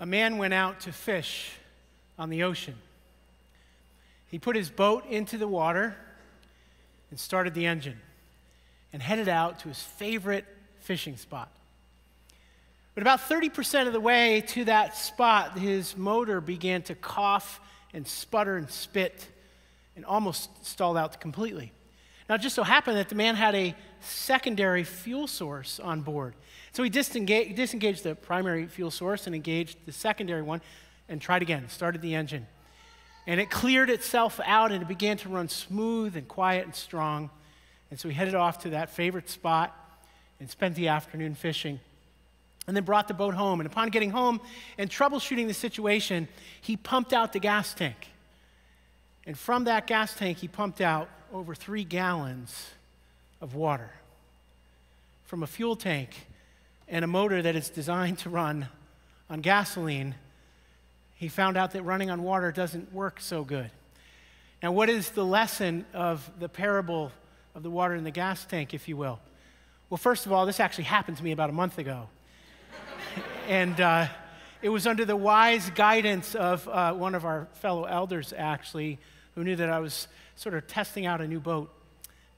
a man went out to fish on the ocean. He put his boat into the water and started the engine and headed out to his favorite fishing spot. But about 30% of the way to that spot, his motor began to cough and sputter and spit and almost stalled out completely. Now, it just so happened that the man had a secondary fuel source on board. So he disengaged, disengaged the primary fuel source and engaged the secondary one and tried again, started the engine. And it cleared itself out and it began to run smooth and quiet and strong. And so he headed off to that favorite spot and spent the afternoon fishing. And then brought the boat home. And upon getting home and troubleshooting the situation, he pumped out the gas tank. And from that gas tank, he pumped out over three gallons of water from a fuel tank and a motor that is designed to run on gasoline. He found out that running on water doesn't work so good. Now, what is the lesson of the parable of the water in the gas tank, if you will? Well, first of all, this actually happened to me about a month ago. and uh, it was under the wise guidance of uh, one of our fellow elders, actually, who knew that I was sort of testing out a new boat,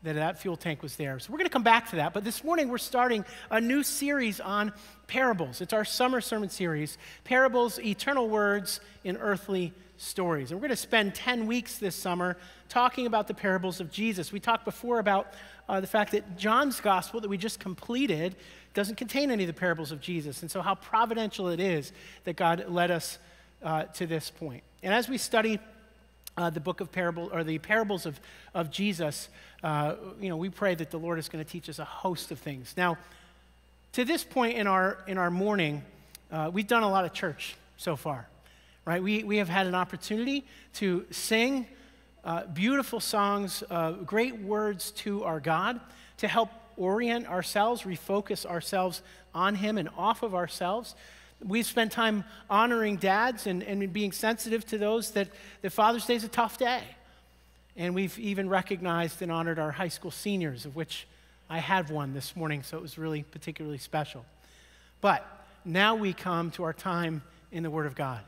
that that fuel tank was there. So we're going to come back to that. But this morning we're starting a new series on parables. It's our summer sermon series Parables, Eternal Words in Earthly Stories. And we're going to spend 10 weeks this summer talking about the parables of Jesus. We talked before about uh, the fact that John's gospel that we just completed doesn't contain any of the parables of Jesus. And so, how providential it is that God led us uh, to this point. And as we study uh, the book of parable or the parables of, of Jesus, uh, you know, we pray that the Lord is going to teach us a host of things. Now, to this point in our in our morning, uh, we've done a lot of church so far, right? We we have had an opportunity to sing uh, beautiful songs, uh, great words to our God, to help orient ourselves, refocus ourselves on Him and off of ourselves. We've spent time honoring dads and, and being sensitive to those that, that Father's Day is a tough day. And we've even recognized and honored our high school seniors, of which I had one this morning, so it was really particularly special. But now we come to our time in the Word of God.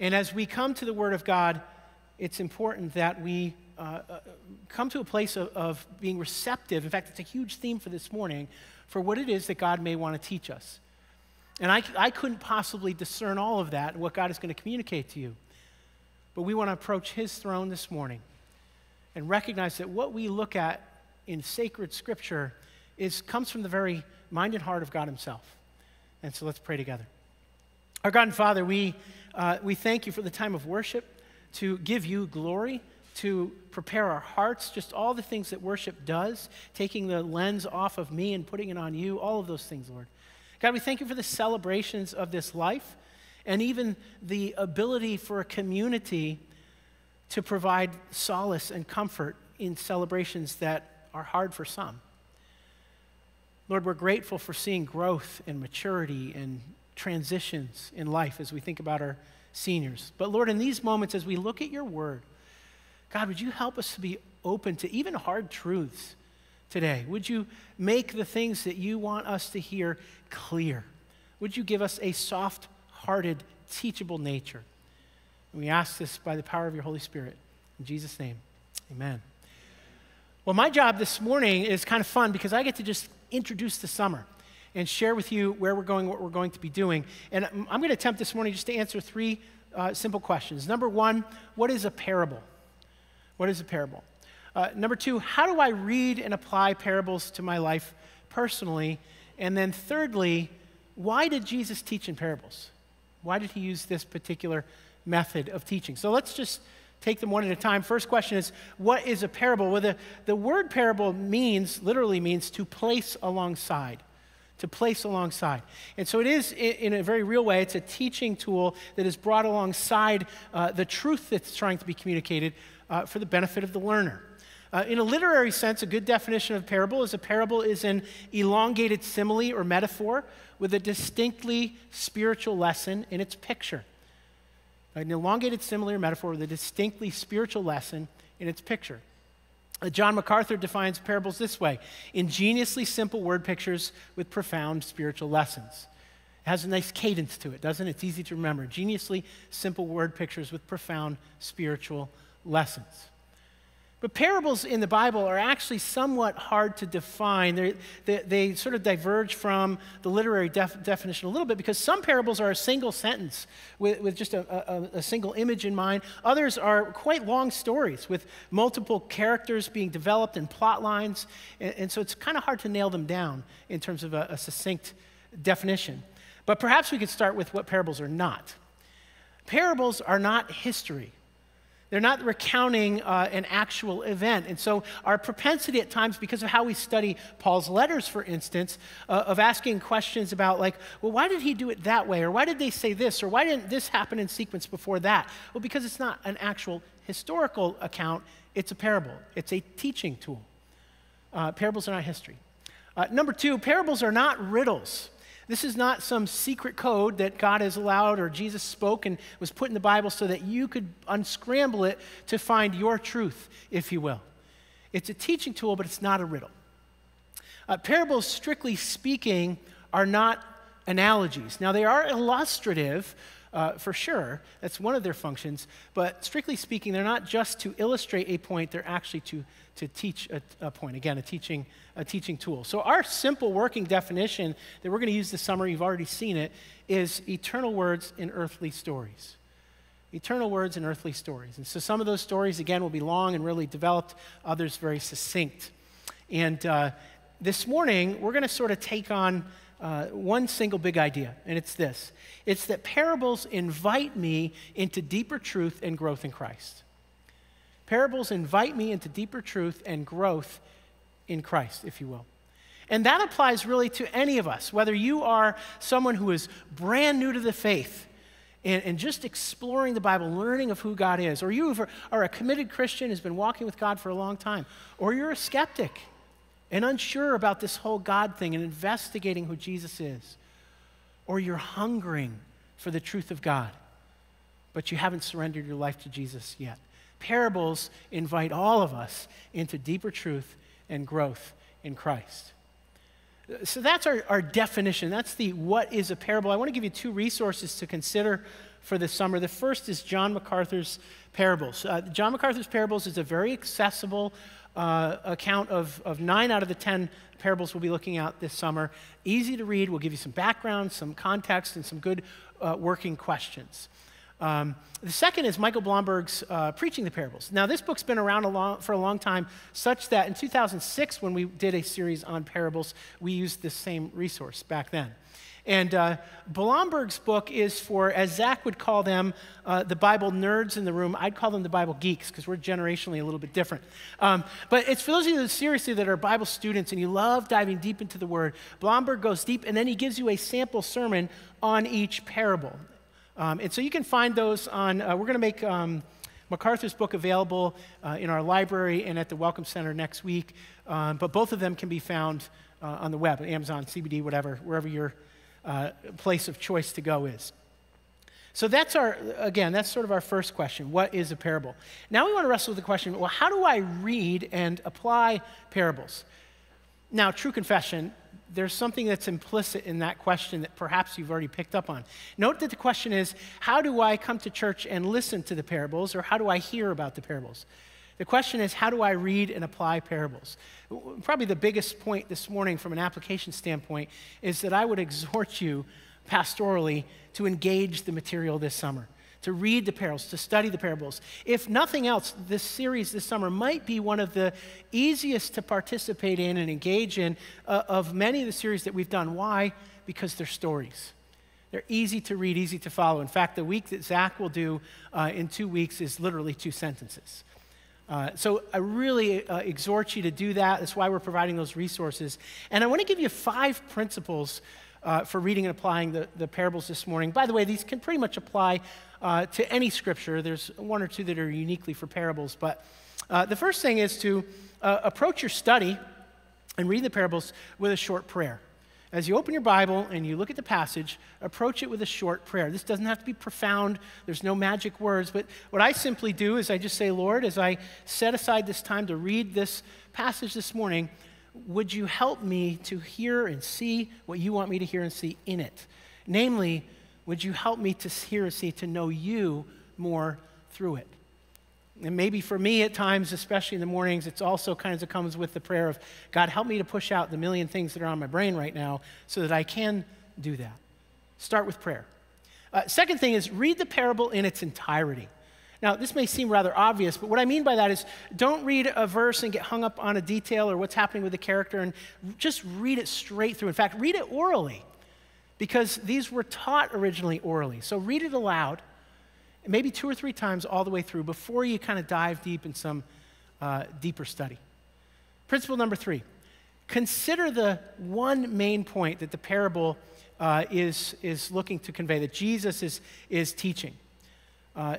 And as we come to the Word of God, it's important that we uh, uh come to a place of, of being receptive. In fact, it's a huge theme for this morning for what it is that God may want to teach us. And I, I couldn't possibly discern all of that and what God is going to communicate to you. But we want to approach His throne this morning and recognize that what we look at in sacred scripture is, comes from the very mind and heart of God Himself. And so let's pray together. Our God and Father, we, uh, we thank you for the time of worship to give you glory, to prepare our hearts, just all the things that worship does, taking the lens off of me and putting it on you, all of those things, Lord. God, we thank you for the celebrations of this life and even the ability for a community to provide solace and comfort in celebrations that are hard for some. Lord, we're grateful for seeing growth and maturity and transitions in life as we think about our seniors. But Lord, in these moments, as we look at your word, God, would you help us to be open to even hard truths today? Would you make the things that you want us to hear clear? Would you give us a soft hearted, teachable nature? And we ask this by the power of your Holy Spirit. In Jesus' name, amen. Well, my job this morning is kind of fun because I get to just introduce the summer and share with you where we're going, what we're going to be doing. And I'm going to attempt this morning just to answer three uh, simple questions. Number one, what is a parable? What is a parable? Uh, number two, how do I read and apply parables to my life personally? And then thirdly, why did Jesus teach in parables? Why did he use this particular method of teaching? So let's just take them one at a time. First question is, what is a parable? Well, the, the word parable means, literally means to place alongside. To place alongside. And so it is, in a very real way, it's a teaching tool that is brought alongside uh, the truth that's trying to be communicated uh, for the benefit of the learner. Uh, in a literary sense, a good definition of parable is a parable is an elongated simile or metaphor with a distinctly spiritual lesson in its picture. An elongated simile or metaphor with a distinctly spiritual lesson in its picture. Uh, John MacArthur defines parables this way ingeniously simple word pictures with profound spiritual lessons. It has a nice cadence to it, doesn't it? It's easy to remember. Geniusly simple word pictures with profound spiritual lessons. But parables in the Bible are actually somewhat hard to define. They, they, sort of diverge from the literary def, definition a little bit because some parables are a single sentence with, with just a, a, a, single image in mind. Others are quite long stories with multiple characters being developed and plot lines. And, and so it's kind of hard to nail them down in terms of a, a succinct definition. But perhaps we could start with what parables are not. Parables are not history. They're not recounting uh, an actual event. And so, our propensity at times, because of how we study Paul's letters, for instance, uh, of asking questions about, like, well, why did he do it that way? Or why did they say this? Or why didn't this happen in sequence before that? Well, because it's not an actual historical account, it's a parable, it's a teaching tool. Uh, parables are not history. Uh, number two, parables are not riddles. This is not some secret code that God has allowed or Jesus spoke and was put in the Bible so that you could unscramble it to find your truth, if you will. It's a teaching tool, but it's not a riddle. Uh, parables, strictly speaking, are not analogies. Now, they are illustrative, uh, for sure. That's one of their functions. But strictly speaking, they're not just to illustrate a point, they're actually to, to teach a, a point. Again, a teaching, a teaching tool. So, our simple working definition that we're going to use this summer, you've already seen it, is eternal words in earthly stories. Eternal words in earthly stories. And so, some of those stories, again, will be long and really developed, others very succinct. And uh, this morning, we're going to sort of take on uh, one single big idea, and it's this it's that parables invite me into deeper truth and growth in Christ. Parables invite me into deeper truth and growth in Christ, if you will. And that applies really to any of us, whether you are someone who is brand new to the faith and, and just exploring the Bible, learning of who God is, or you are a committed Christian who's been walking with God for a long time, or you're a skeptic and unsure about this whole God thing and investigating who Jesus is, or you're hungering for the truth of God, but you haven't surrendered your life to Jesus yet. Parables invite all of us into deeper truth and growth in Christ. So that's our, our definition. That's the what is a parable. I want to give you two resources to consider for this summer. The first is John MacArthur's Parables. Uh, John MacArthur's Parables is a very accessible uh, account of, of nine out of the 10 parables we'll be looking at this summer. Easy to read, we'll give you some background, some context, and some good uh, working questions. Um, the second is Michael Blomberg's uh, Preaching the Parables. Now, this book's been around a long, for a long time, such that in 2006, when we did a series on parables, we used this same resource back then. And uh, Blomberg's book is for, as Zach would call them, uh, the Bible nerds in the room. I'd call them the Bible geeks because we're generationally a little bit different. Um, but it's for those of you that seriously that are Bible students and you love diving deep into the Word. Blomberg goes deep, and then he gives you a sample sermon on each parable. Um, and so you can find those on, uh, we're going to make um, MacArthur's book available uh, in our library and at the Welcome Center next week. Um, but both of them can be found uh, on the web, Amazon, CBD, whatever, wherever you're uh, place of choice to go is. So that's our, again, that's sort of our first question. What is a parable? Now we want to wrestle with the question well, how do I read and apply parables? Now, true confession, there's something that's implicit in that question that perhaps you've already picked up on. Note that the question is how do I come to church and listen to the parables, or how do I hear about the parables? The question is, how do I read and apply parables? Probably the biggest point this morning from an application standpoint is that I would exhort you pastorally to engage the material this summer, to read the parables, to study the parables. If nothing else, this series this summer might be one of the easiest to participate in and engage in uh, of many of the series that we've done. Why? Because they're stories. They're easy to read, easy to follow. In fact, the week that Zach will do uh, in two weeks is literally two sentences. Uh, so I really uh, exhort you to do that. That's why we're providing those resources. And I want to give you five principles uh, for reading and applying the, the parables this morning. By the way, these can pretty much apply uh, to any scripture. There's one or two that are uniquely for parables. But uh, the first thing is to uh, approach your study and read the parables with a short prayer as you open your Bible and you look at the passage, approach it with a short prayer. This doesn't have to be profound, there's no magic words, but what I simply do is I just say, Lord, as I set aside this time to read this passage this morning, would you help me to hear and see what you want me to hear and see in it? Namely, would you help me to hear see, to know you more through it? And maybe for me at times, especially in the mornings, it's also kind of comes with the prayer of, God, help me to push out the million things that are on my brain right now so that I can do that. Start with prayer. Uh, second thing is read the parable in its entirety. Now, this may seem rather obvious, but what I mean by that is don't read a verse and get hung up on a detail or what's happening with the character and just read it straight through. In fact, read it orally because these were taught originally orally. So read it aloud, maybe two or three times all the way through before you kind of dive deep in some uh, deeper study. Principle number three consider the one main point that the parable uh, is, is looking to convey, that Jesus is, is teaching. Uh,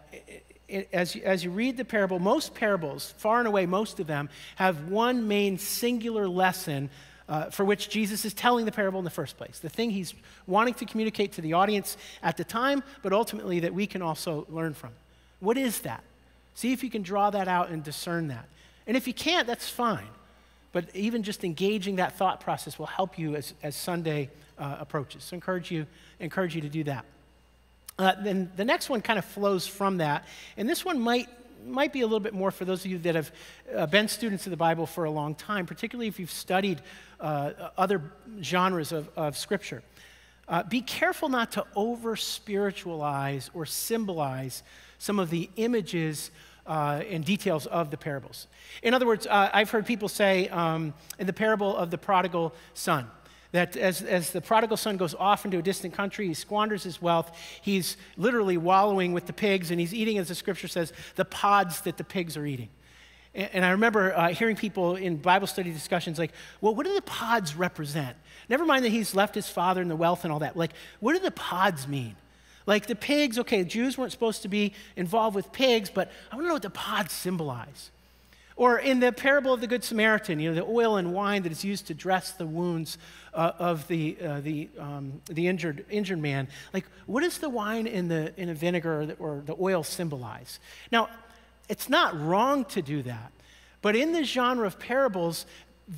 it, as, you, as you read the parable, most parables, far and away, most of them, have one main singular lesson uh, for which Jesus is telling the parable in the first place. The thing he's wanting to communicate to the audience at the time, but ultimately that we can also learn from. What is that? See if you can draw that out and discern that. And if you can't, that's fine. But even just engaging that thought process will help you as, as Sunday uh, approaches. So encourage you, encourage you to do that. Uh, then the next one kind of flows from that. And this one might, might be a little bit more for those of you that have uh, been students of the Bible for a long time, particularly if you've studied uh, other genres of, of Scripture. Uh, be careful not to over spiritualize or symbolize some of the images uh, and details of the parables. In other words, uh, I've heard people say um, in the parable of the prodigal son, that as, as the prodigal son goes off into a distant country, he squanders his wealth. He's literally wallowing with the pigs, and he's eating, as the scripture says, the pods that the pigs are eating. And, and I remember uh, hearing people in Bible study discussions like, well, what do the pods represent? Never mind that he's left his father and the wealth and all that. Like, what do the pods mean? Like the pigs, okay, Jews weren't supposed to be involved with pigs, but I want to know what the pods symbolize. Or in the parable of the Good Samaritan, you know, the oil and wine that is used to dress the wounds uh, of the, uh, the, um, the injured, injured man. Like, what does the wine in the, in the vinegar or the, or the oil symbolize? Now, it's not wrong to do that, but in the genre of parables,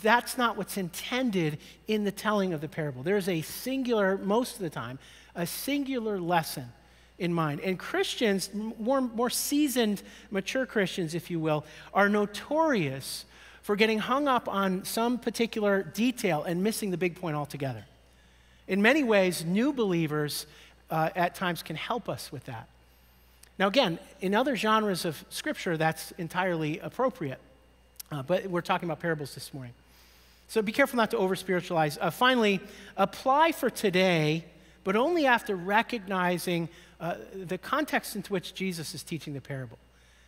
that's not what's intended in the telling of the parable. There's a singular, most of the time, a singular lesson in mind. And Christians, more, more seasoned, mature Christians, if you will, are notorious for getting hung up on some particular detail and missing the big point altogether. In many ways, new believers uh, at times can help us with that. Now, again, in other genres of scripture, that's entirely appropriate. Uh, but we're talking about parables this morning. So be careful not to over spiritualize. Uh, finally, apply for today, but only after recognizing uh, the context into which Jesus is teaching the parable.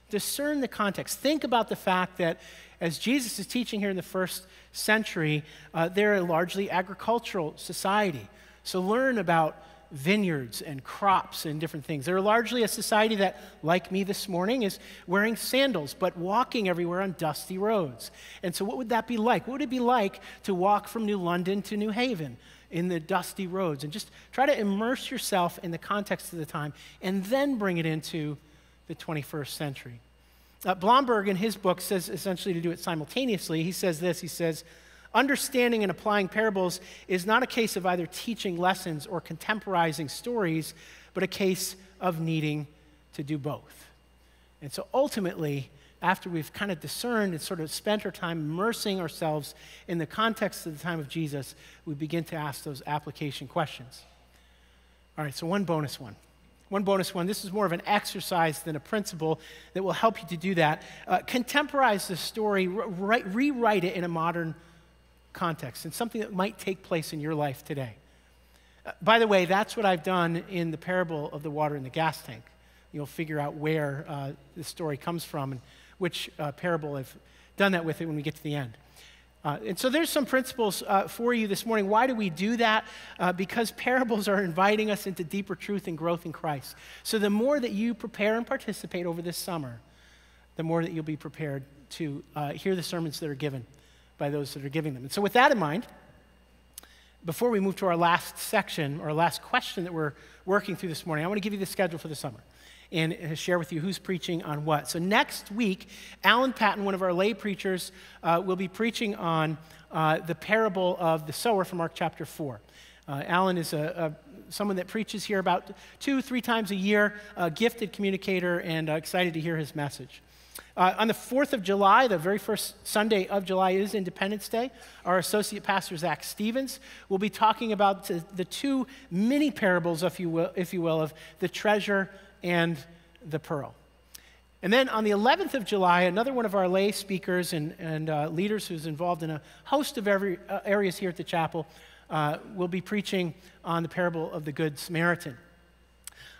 Discern the context. Think about the fact that as Jesus is teaching here in the first century, uh, they're a largely agricultural society. So learn about vineyards and crops and different things. They're largely a society that, like me this morning, is wearing sandals but walking everywhere on dusty roads. And so, what would that be like? What would it be like to walk from New London to New Haven? In the dusty roads and just try to immerse yourself in the context of the time and then bring it into the 21st century. Uh, Blomberg, in his book, says essentially to do it simultaneously. He says this He says, Understanding and applying parables is not a case of either teaching lessons or contemporizing stories, but a case of needing to do both. And so ultimately, after we've kind of discerned and sort of spent our time immersing ourselves in the context of the time of Jesus, we begin to ask those application questions. All right, so one bonus one. One bonus one. This is more of an exercise than a principle that will help you to do that. Uh, contemporize the story, re- rewrite it in a modern context and something that might take place in your life today. Uh, by the way, that's what I've done in the parable of the water in the gas tank. You'll figure out where uh, the story comes from and which uh, parable I've done that with it when we get to the end. Uh, and so there's some principles uh, for you this morning. Why do we do that? Uh, because parables are inviting us into deeper truth and growth in Christ. So the more that you prepare and participate over this summer, the more that you'll be prepared to uh, hear the sermons that are given by those that are giving them. And so with that in mind, before we move to our last section or last question that we're working through this morning, I want to give you the schedule for the summer and share with you who's preaching on what. So next week, Alan Patton, one of our lay preachers, uh, will be preaching on uh, the parable of the sower from Mark chapter 4. Uh, Alan is a, a someone that preaches here about two, three times a year, a gifted communicator, and uh, excited to hear his message. Uh, on the 4th of July, the very first Sunday of July is Independence Day. Our associate pastor, Zach Stevens, will be talking about the, the two mini parables, if you, will, if you will, of the treasure and the pearl. And then on the 11th of July, another one of our lay speakers and, and uh, leaders who's involved in a host of every, uh, areas here at the chapel uh, will be preaching on the parable of the Good Samaritan.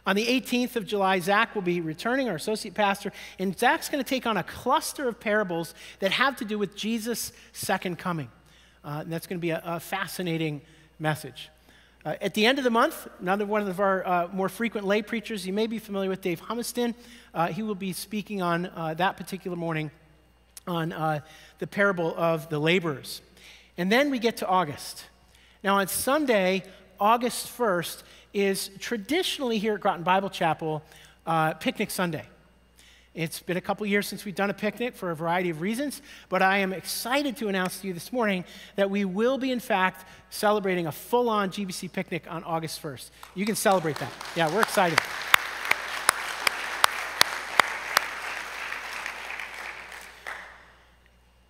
On the 18th of July, Zach will be returning, our associate pastor, and Zach's going to take on a cluster of parables that have to do with Jesus' second coming. Uh, and that's going to be a, a fascinating message. Uh, at the end of the month, another one of our uh, more frequent lay preachers, you may be familiar with Dave Humiston. Uh, he will be speaking on uh, that particular morning on uh, the parable of the laborers. And then we get to August. Now, on Sunday, August 1st, is traditionally here at Groton Bible Chapel uh, Picnic Sunday. It's been a couple years since we've done a picnic for a variety of reasons, but I am excited to announce to you this morning that we will be, in fact, celebrating a full on GBC picnic on August 1st. You can celebrate that. Yeah, we're excited.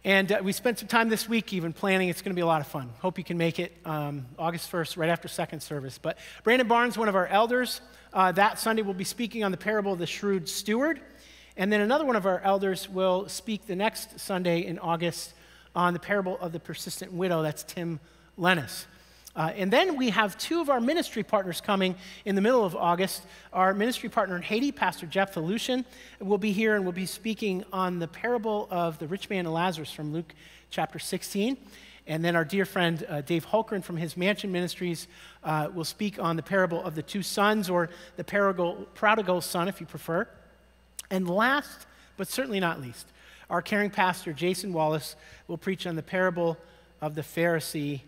And uh, we spent some time this week even planning. It's going to be a lot of fun. Hope you can make it um, August 1st, right after second service. But Brandon Barnes, one of our elders, uh, that Sunday will be speaking on the parable of the shrewd steward. And then another one of our elders will speak the next Sunday in August on the parable of the persistent widow. That's Tim Lennis. Uh, and then we have two of our ministry partners coming in the middle of August. Our ministry partner in Haiti, Pastor Jeff Felucian, will be here and will be speaking on the parable of the rich man and Lazarus from Luke chapter 16. And then our dear friend uh, Dave Holkren from his Mansion Ministries uh, will speak on the parable of the two sons, or the parable, prodigal son, if you prefer. And last, but certainly not least, our caring pastor, Jason Wallace, will preach on the parable of the Pharisee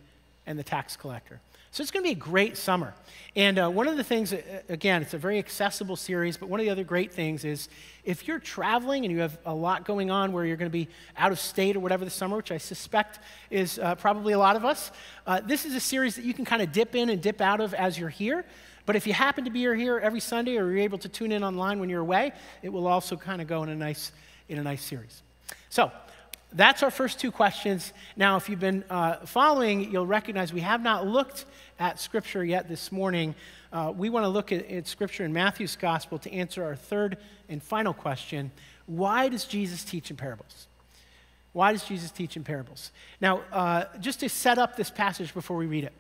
and the tax collector. So it's going to be a great summer. And uh, one of the things, uh, again, it's a very accessible series, but one of the other great things is if you're traveling and you have a lot going on where you're going to be out of state or whatever this summer, which I suspect is uh, probably a lot of us, uh, this is a series that you can kind of dip in and dip out of as you're here. But if you happen to be here every Sunday or you're able to tune in online when you're away, it will also kind of go in a nice, in a nice series. So that's our first two questions. Now, if you've been uh, following, you'll recognize we have not looked at Scripture yet this morning. Uh, we want to look at, at Scripture in Matthew's Gospel to answer our third and final question Why does Jesus teach in parables? Why does Jesus teach in parables? Now, uh, just to set up this passage before we read it.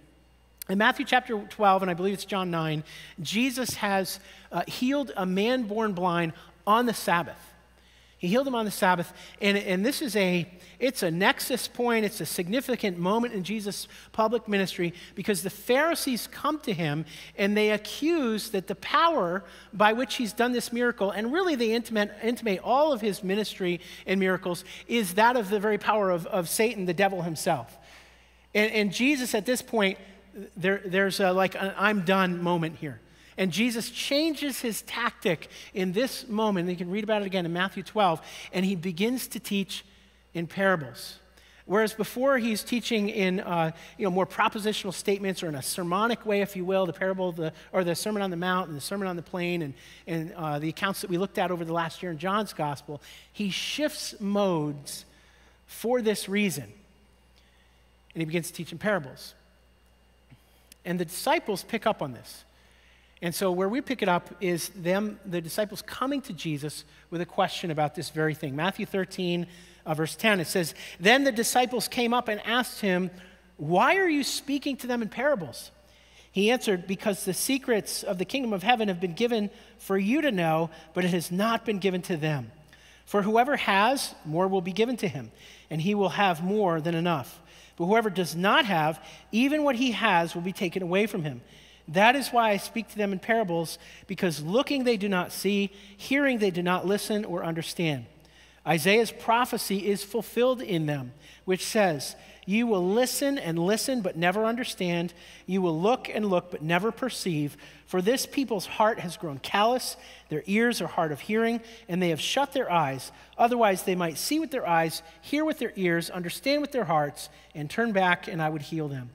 In Matthew chapter 12, and I believe it's John 9, Jesus has uh, healed a man born blind on the Sabbath. He healed him on the Sabbath, and, and this is a, it's a nexus point, it's a significant moment in Jesus' public ministry because the Pharisees come to him and they accuse that the power by which he's done this miracle, and really they intimate, intimate all of his ministry and miracles, is that of the very power of, of Satan, the devil himself. And, and Jesus at this point there, there's a, like an I'm done moment here. And Jesus changes his tactic in this moment. You can read about it again in Matthew 12. And he begins to teach in parables. Whereas before he's teaching in uh, you know, more propositional statements or in a sermonic way, if you will, the parable of the, or the Sermon on the Mount and the Sermon on the Plain and, and uh, the accounts that we looked at over the last year in John's Gospel, he shifts modes for this reason. And he begins to teach in parables. And the disciples pick up on this. And so, where we pick it up is them, the disciples coming to Jesus with a question about this very thing. Matthew 13, uh, verse 10, it says, Then the disciples came up and asked him, Why are you speaking to them in parables? He answered, Because the secrets of the kingdom of heaven have been given for you to know, but it has not been given to them. For whoever has, more will be given to him, and he will have more than enough. But whoever does not have, even what he has will be taken away from him. That is why I speak to them in parables, because looking they do not see, hearing they do not listen or understand. Isaiah's prophecy is fulfilled in them, which says, You will listen and listen, but never understand. You will look and look, but never perceive. For this people's heart has grown callous, their ears are hard of hearing, and they have shut their eyes. Otherwise, they might see with their eyes, hear with their ears, understand with their hearts, and turn back, and I would heal them.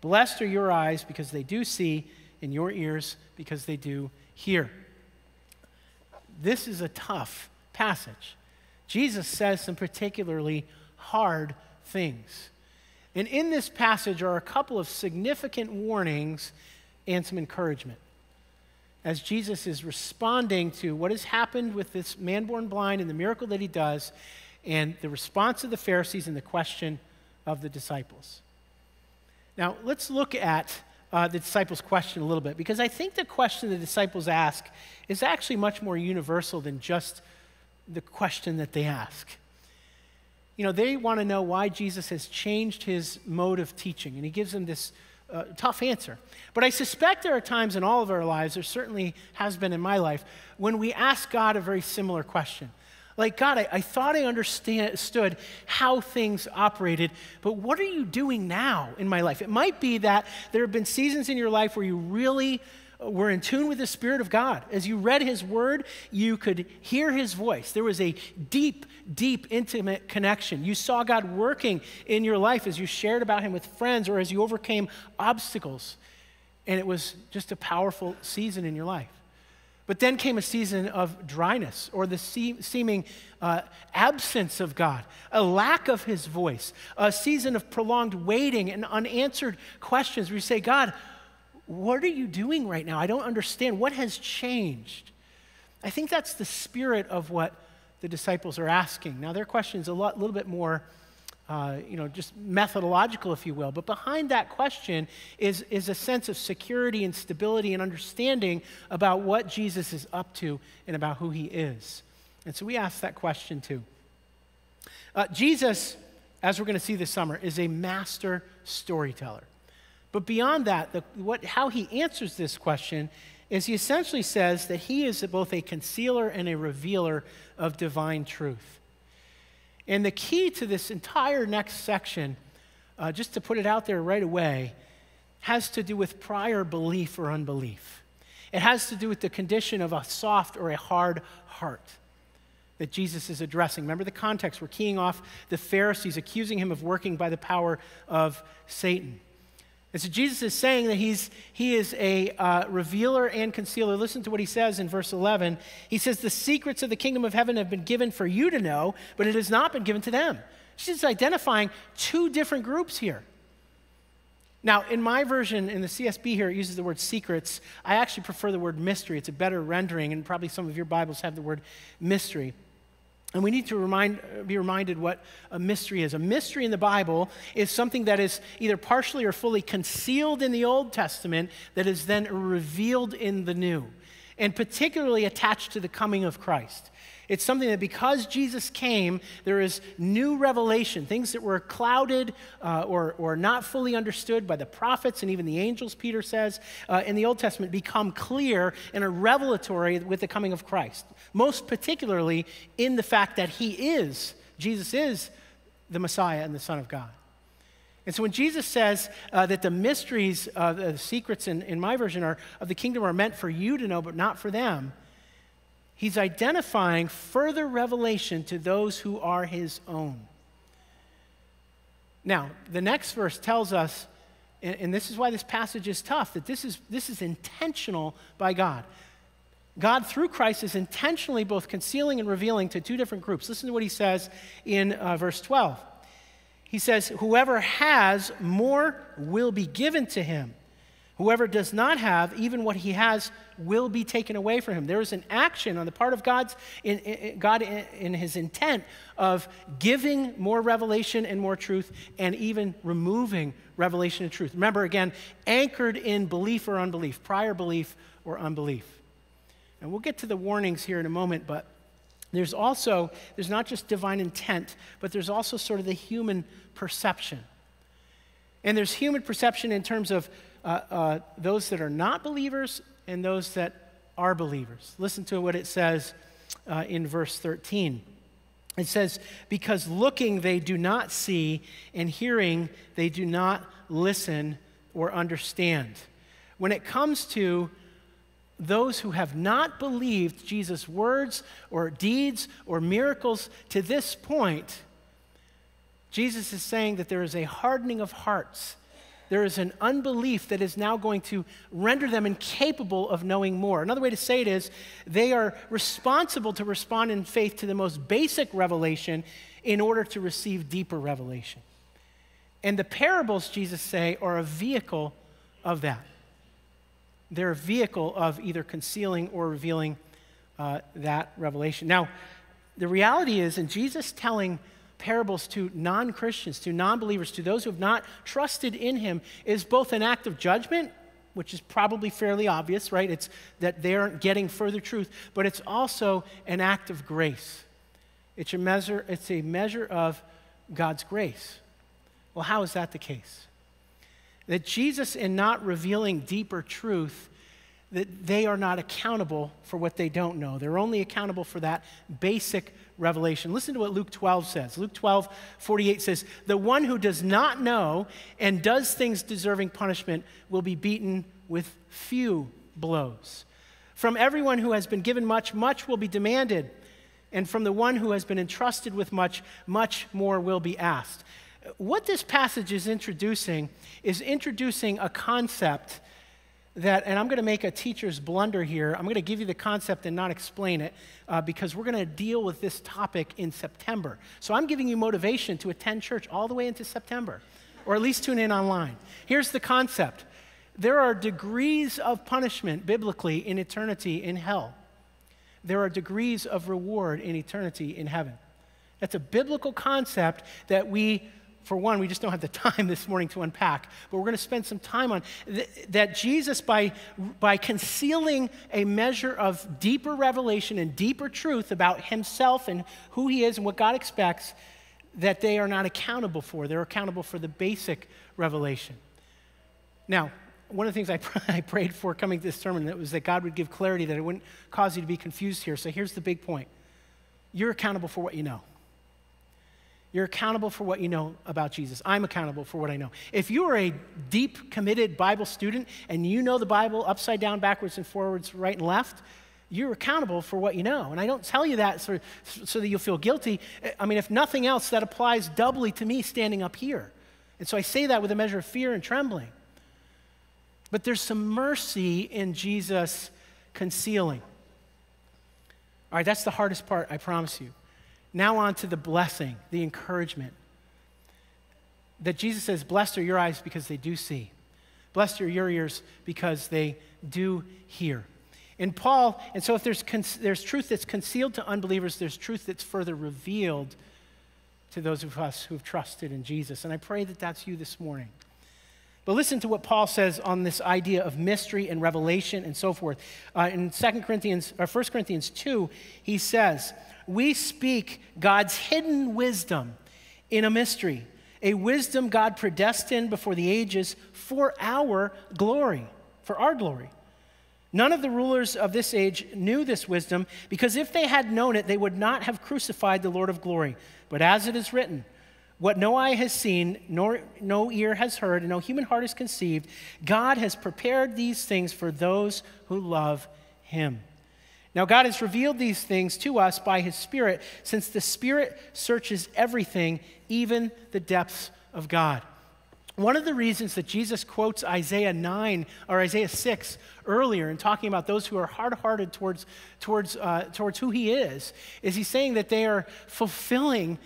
Blessed are your eyes because they do see, and your ears because they do hear. This is a tough passage. Jesus says some particularly hard things. And in this passage are a couple of significant warnings and some encouragement. As Jesus is responding to what has happened with this man born blind and the miracle that he does, and the response of the Pharisees and the question of the disciples. Now, let's look at uh, the disciples' question a little bit, because I think the question the disciples ask is actually much more universal than just the question that they ask. You know, they want to know why Jesus has changed his mode of teaching, and he gives them this uh, tough answer. But I suspect there are times in all of our lives, there certainly has been in my life, when we ask God a very similar question. Like, God, I, I thought I understood how things operated, but what are you doing now in my life? It might be that there have been seasons in your life where you really were in tune with the Spirit of God. As you read His Word, you could hear His voice. There was a deep, deep, intimate connection. You saw God working in your life as you shared about Him with friends or as you overcame obstacles. And it was just a powerful season in your life. But then came a season of dryness or the seeming uh, absence of God, a lack of his voice, a season of prolonged waiting and unanswered questions where you say, God, what are you doing right now? I don't understand. What has changed? I think that's the spirit of what the disciples are asking. Now, their question is a lot, little bit more uh, you know, just methodological, if you will. But behind that question is, is a sense of security and stability and understanding about what Jesus is up to and about who he is. And so we ask that question too. Uh, Jesus, as we're going to see this summer, is a master storyteller. But beyond that, the, what, how he answers this question is he essentially says that he is both a concealer and a revealer of divine truth. And the key to this entire next section, uh, just to put it out there right away, has to do with prior belief or unbelief. It has to do with the condition of a soft or a hard heart that Jesus is addressing. Remember the context. We're keying off the Pharisees, accusing him of working by the power of Satan. And so Jesus is saying that he's, he is a uh, revealer and concealer. Listen to what he says in verse 11. He says, The secrets of the kingdom of heaven have been given for you to know, but it has not been given to them. She's identifying two different groups here. Now, in my version, in the CSB here, it uses the word secrets. I actually prefer the word mystery. It's a better rendering, and probably some of your Bibles have the word mystery. And we need to remind, uh, be reminded what a mystery is. A mystery in the Bible is something that is either partially or fully concealed in the Old Testament that is then revealed in the New, and particularly attached to the coming of Christ. It's something that because Jesus came, there is new revelation, things that were clouded uh, or, or not fully understood by the prophets and even the angels, Peter says, uh, in the Old Testament become clear and are revelatory with the coming of Christ. Most particularly in the fact that he is, Jesus is the Messiah and the Son of God. And so when Jesus says uh, that the mysteries, uh, the secrets in, in my version are, of the kingdom are meant for you to know, but not for them, he's identifying further revelation to those who are his own. Now, the next verse tells us, and, this is why this passage is tough, that this is, this is intentional by God. God, through Christ, is intentionally both concealing and revealing to two different groups. Listen to what he says in uh, verse 12. He says, Whoever has, more will be given to him. Whoever does not have, even what he has will be taken away from him. There is an action on the part of God's in, in, God in, in his intent of giving more revelation and more truth and even removing revelation and truth. Remember again, anchored in belief or unbelief, prior belief or unbelief. And we'll get to the warnings here in a moment, but there's also there's not just divine intent, but there's also sort of the human perception. And there's human perception in terms of uh, uh, those that are not believers and those that are believers. Listen to what it says uh, in verse 13. It says, Because looking they do not see, and hearing they do not listen or understand. When it comes to those who have not believed Jesus' words or deeds or miracles to this point, Jesus is saying that there is a hardening of hearts there is an unbelief that is now going to render them incapable of knowing more. Another way to say it is they are responsible to respond in faith to the most basic revelation in order to receive deeper revelation. And the parables, Jesus say, are a vehicle of that. They're a vehicle of either concealing or revealing uh, that revelation. Now, the reality is, in Jesus telling parables to non Christians, to non believers, to those who have not trusted in him, is both an act of judgment, which is probably fairly obvious, right? It's that they aren't getting further truth, but it's also an act of grace. It's a measure, it's a measure of God's grace. Well, how is that the case? That Jesus, in not revealing deeper truth, that they are not accountable for what they don't know. They're only accountable for that basic revelation. Listen to what Luke 12 says. Luke 12, 48 says, The one who does not know and does things deserving punishment will be beaten with few blows. From everyone who has been given much, much will be demanded. And from the one who has been entrusted with much, much more will be asked. What this passage is introducing is introducing a concept that, and I'm going to make a teacher's blunder here. I'm going to give you the concept and not explain it uh, because we're going to deal with this topic in September. So I'm giving you motivation to attend church all the way into September, or at least tune in online. Here's the concept there are degrees of punishment biblically in eternity in hell, there are degrees of reward in eternity in heaven. That's a biblical concept that we for one, we just don't have the time this morning to unpack, but we're going to spend some time on th- that Jesus, by, by concealing a measure of deeper revelation and deeper truth about himself and who he is and what God expects, that they are not accountable for. They're accountable for the basic revelation. Now, one of the things I, pr- I prayed for coming to this sermon that was that God would give clarity, that it wouldn't cause you to be confused here. So here's the big point you're accountable for what you know. You're accountable for what you know about Jesus. I'm accountable for what I know. If you are a deep, committed Bible student and you know the Bible upside down, backwards, and forwards, right and left, you're accountable for what you know. And I don't tell you that so, so that you'll feel guilty. I mean, if nothing else, that applies doubly to me standing up here. And so I say that with a measure of fear and trembling. But there's some mercy in Jesus concealing. All right, that's the hardest part, I promise you. Now, on to the blessing, the encouragement. That Jesus says, Blessed are your eyes because they do see. Blessed are your ears because they do hear. And Paul, and so if there's, there's truth that's concealed to unbelievers, there's truth that's further revealed to those of us who have trusted in Jesus. And I pray that that's you this morning. But listen to what Paul says on this idea of mystery and revelation and so forth. Uh, in 2 Corinthians, or 1 Corinthians 2, he says, we speak God's hidden wisdom in a mystery, a wisdom God predestined before the ages for our glory, for our glory. None of the rulers of this age knew this wisdom, because if they had known it, they would not have crucified the Lord of glory. But as it is written, what no eye has seen, nor no ear has heard, and no human heart has conceived, God has prepared these things for those who love him. Now, God has revealed these things to us by His Spirit, since the Spirit searches everything, even the depths of God. One of the reasons that Jesus quotes Isaiah 9 or Isaiah 6 earlier in talking about those who are hard hearted towards, towards, uh, towards who He is, is He's saying that they are fulfilling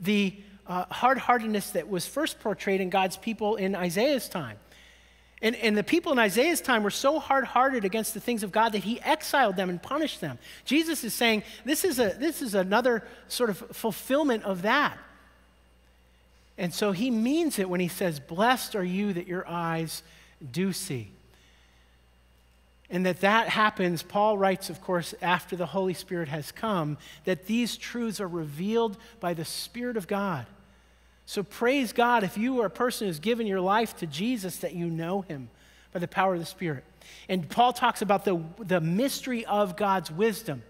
the uh, hard heartedness that was first portrayed in God's people in Isaiah's time. And, and the people in Isaiah's time were so hard hearted against the things of God that he exiled them and punished them. Jesus is saying this is, a, this is another sort of fulfillment of that. And so he means it when he says, Blessed are you that your eyes do see. And that that happens, Paul writes, of course, after the Holy Spirit has come, that these truths are revealed by the Spirit of God. So praise God if you are a person who's given your life to Jesus that you know him by the power of the Spirit. And Paul talks about the, the mystery of God's wisdom.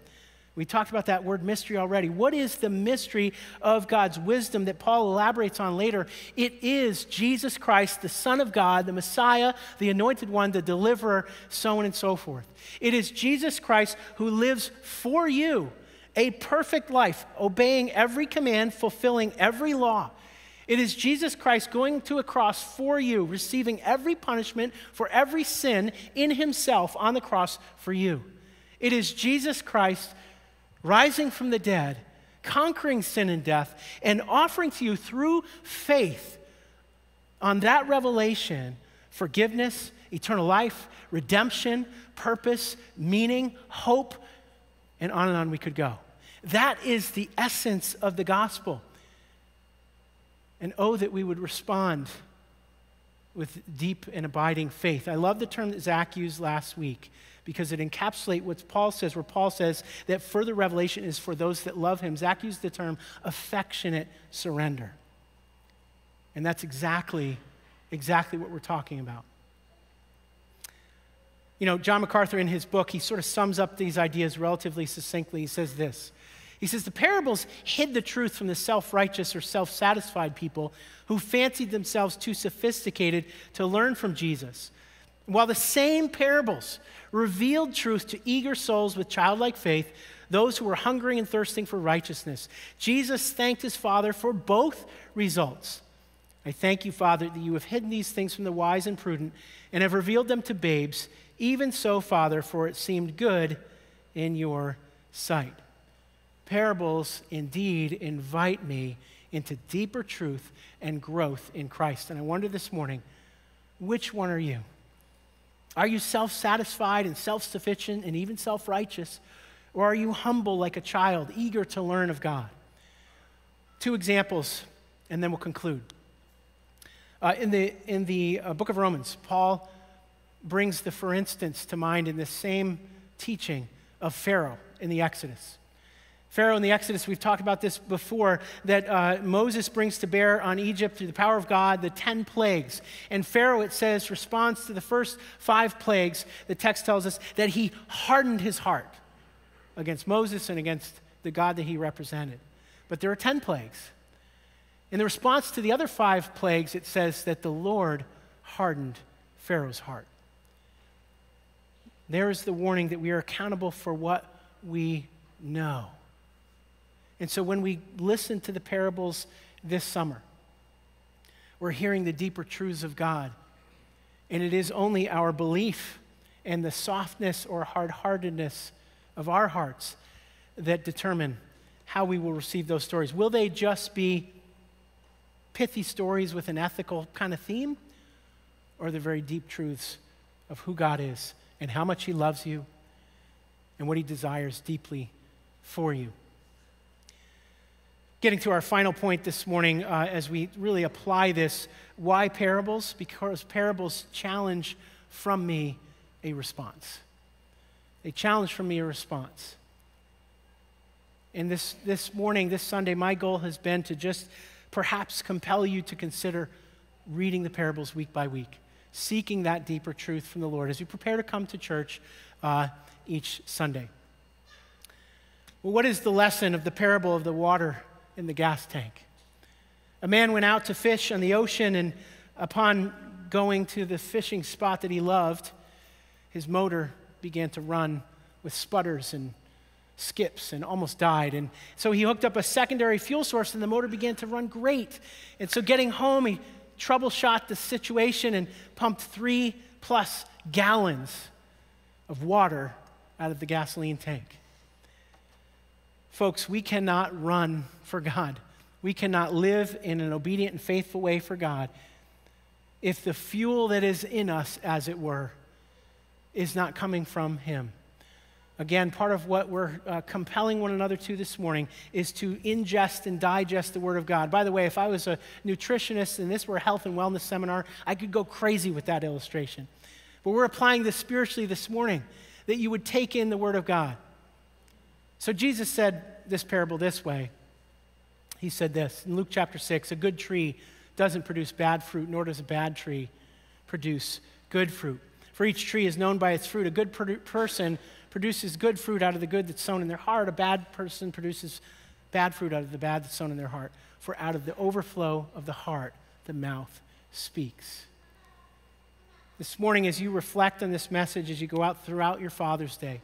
We talked about that word mystery already. What is the mystery of God's wisdom that Paul elaborates on later? It is Jesus Christ, the Son of God, the Messiah, the anointed one, the deliverer, so on and so forth. It is Jesus Christ who lives for you a perfect life, obeying every command, fulfilling every law. It is Jesus Christ going to a cross for you, receiving every punishment for every sin in himself on the cross for you. It is Jesus Christ rising from the dead, conquering sin and death, and offering to you through faith on that revelation forgiveness, eternal life, redemption, purpose, meaning, hope, and on and on we could go. That is the essence of the gospel. And oh, that we would respond with deep and abiding faith. I love the term that Zach used last week because it encapsulates what Paul says, where Paul says that further revelation is for those that love him. Zach used the term affectionate surrender. And that's exactly, exactly what we're talking about. You know, John MacArthur in his book, he sort of sums up these ideas relatively succinctly. He says this He says, The parables hid the truth from the self righteous or self satisfied people who fancied themselves too sophisticated to learn from Jesus. While the same parables revealed truth to eager souls with childlike faith, those who were hungering and thirsting for righteousness. Jesus thanked his Father for both results. I thank you, Father, that you have hidden these things from the wise and prudent and have revealed them to babes. Even so, Father, for it seemed good in your sight. Parables indeed invite me into deeper truth and growth in Christ. And I wonder this morning, which one are you? Are you self satisfied and self sufficient and even self righteous? Or are you humble like a child, eager to learn of God? Two examples, and then we'll conclude. Uh, in the, in the uh, book of Romans, Paul brings the for instance to mind in the same teaching of Pharaoh in the Exodus. Pharaoh in the Exodus, we've talked about this before, that uh, Moses brings to bear on Egypt through the power of God the 10 plagues. And Pharaoh, it says, responds to the first five plagues. The text tells us that he hardened his heart against Moses and against the God that he represented. But there are 10 plagues. In the response to the other five plagues, it says that the Lord hardened Pharaoh's heart. There is the warning that we are accountable for what we know. And so when we listen to the parables this summer, we're hearing the deeper truths of God. And it is only our belief and the softness or hard heartedness of our hearts that determine how we will receive those stories. Will they just be pithy stories with an ethical kind of theme? Or the very deep truths of who God is and how much He loves you and what He desires deeply for you. Getting to our final point this morning uh, as we really apply this why parables? Because parables challenge from me a response. They challenge from me a response. And this, this morning, this Sunday, my goal has been to just perhaps compel you to consider reading the parables week by week seeking that deeper truth from the Lord as you prepare to come to church uh, each Sunday. Well, what is the lesson of the parable of the water in the gas tank? A man went out to fish on the ocean, and upon going to the fishing spot that he loved, his motor began to run with sputters and skips and almost died. And so he hooked up a secondary fuel source, and the motor began to run great. And so getting home, he troubleshot the situation and pumped three plus gallons of water out of the gasoline tank. Folks, we cannot run for God. We cannot live in an obedient and faithful way for God if the fuel that is in us, as it were, is not coming from Him. Again, part of what we're uh, compelling one another to this morning is to ingest and digest the Word of God. By the way, if I was a nutritionist and this were a health and wellness seminar, I could go crazy with that illustration. But we're applying this spiritually this morning that you would take in the Word of God. So Jesus said this parable this way. He said this in Luke chapter 6 A good tree doesn't produce bad fruit, nor does a bad tree produce good fruit. For each tree is known by its fruit. A good person produces good fruit out of the good that's sown in their heart. A bad person produces bad fruit out of the bad that's sown in their heart. For out of the overflow of the heart, the mouth speaks. This morning, as you reflect on this message, as you go out throughout your Father's Day,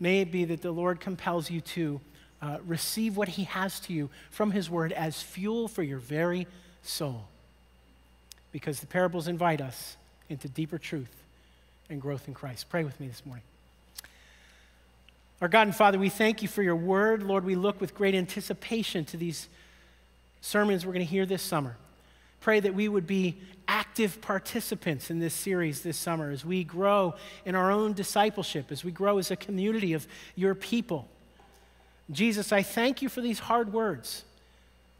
may it be that the Lord compels you to uh, receive what He has to you from His Word as fuel for your very soul. Because the parables invite us into deeper truth and growth in Christ. Pray with me this morning. Our God and Father, we thank you for your word. Lord, we look with great anticipation to these sermons we're going to hear this summer. Pray that we would be active participants in this series this summer as we grow in our own discipleship, as we grow as a community of your people. Jesus, I thank you for these hard words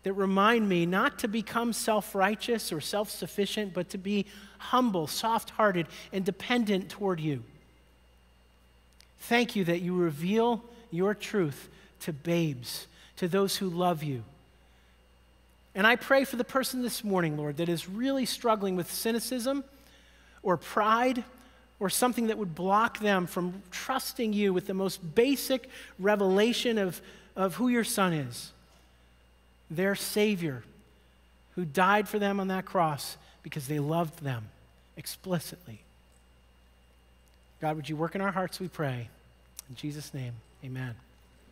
that remind me not to become self righteous or self sufficient, but to be humble, soft hearted, and dependent toward you. Thank you that you reveal your truth to babes, to those who love you. And I pray for the person this morning, Lord, that is really struggling with cynicism or pride or something that would block them from trusting you with the most basic revelation of, of who your son is their Savior who died for them on that cross because they loved them explicitly. God, would you work in our hearts, we pray. In Jesus' name, amen.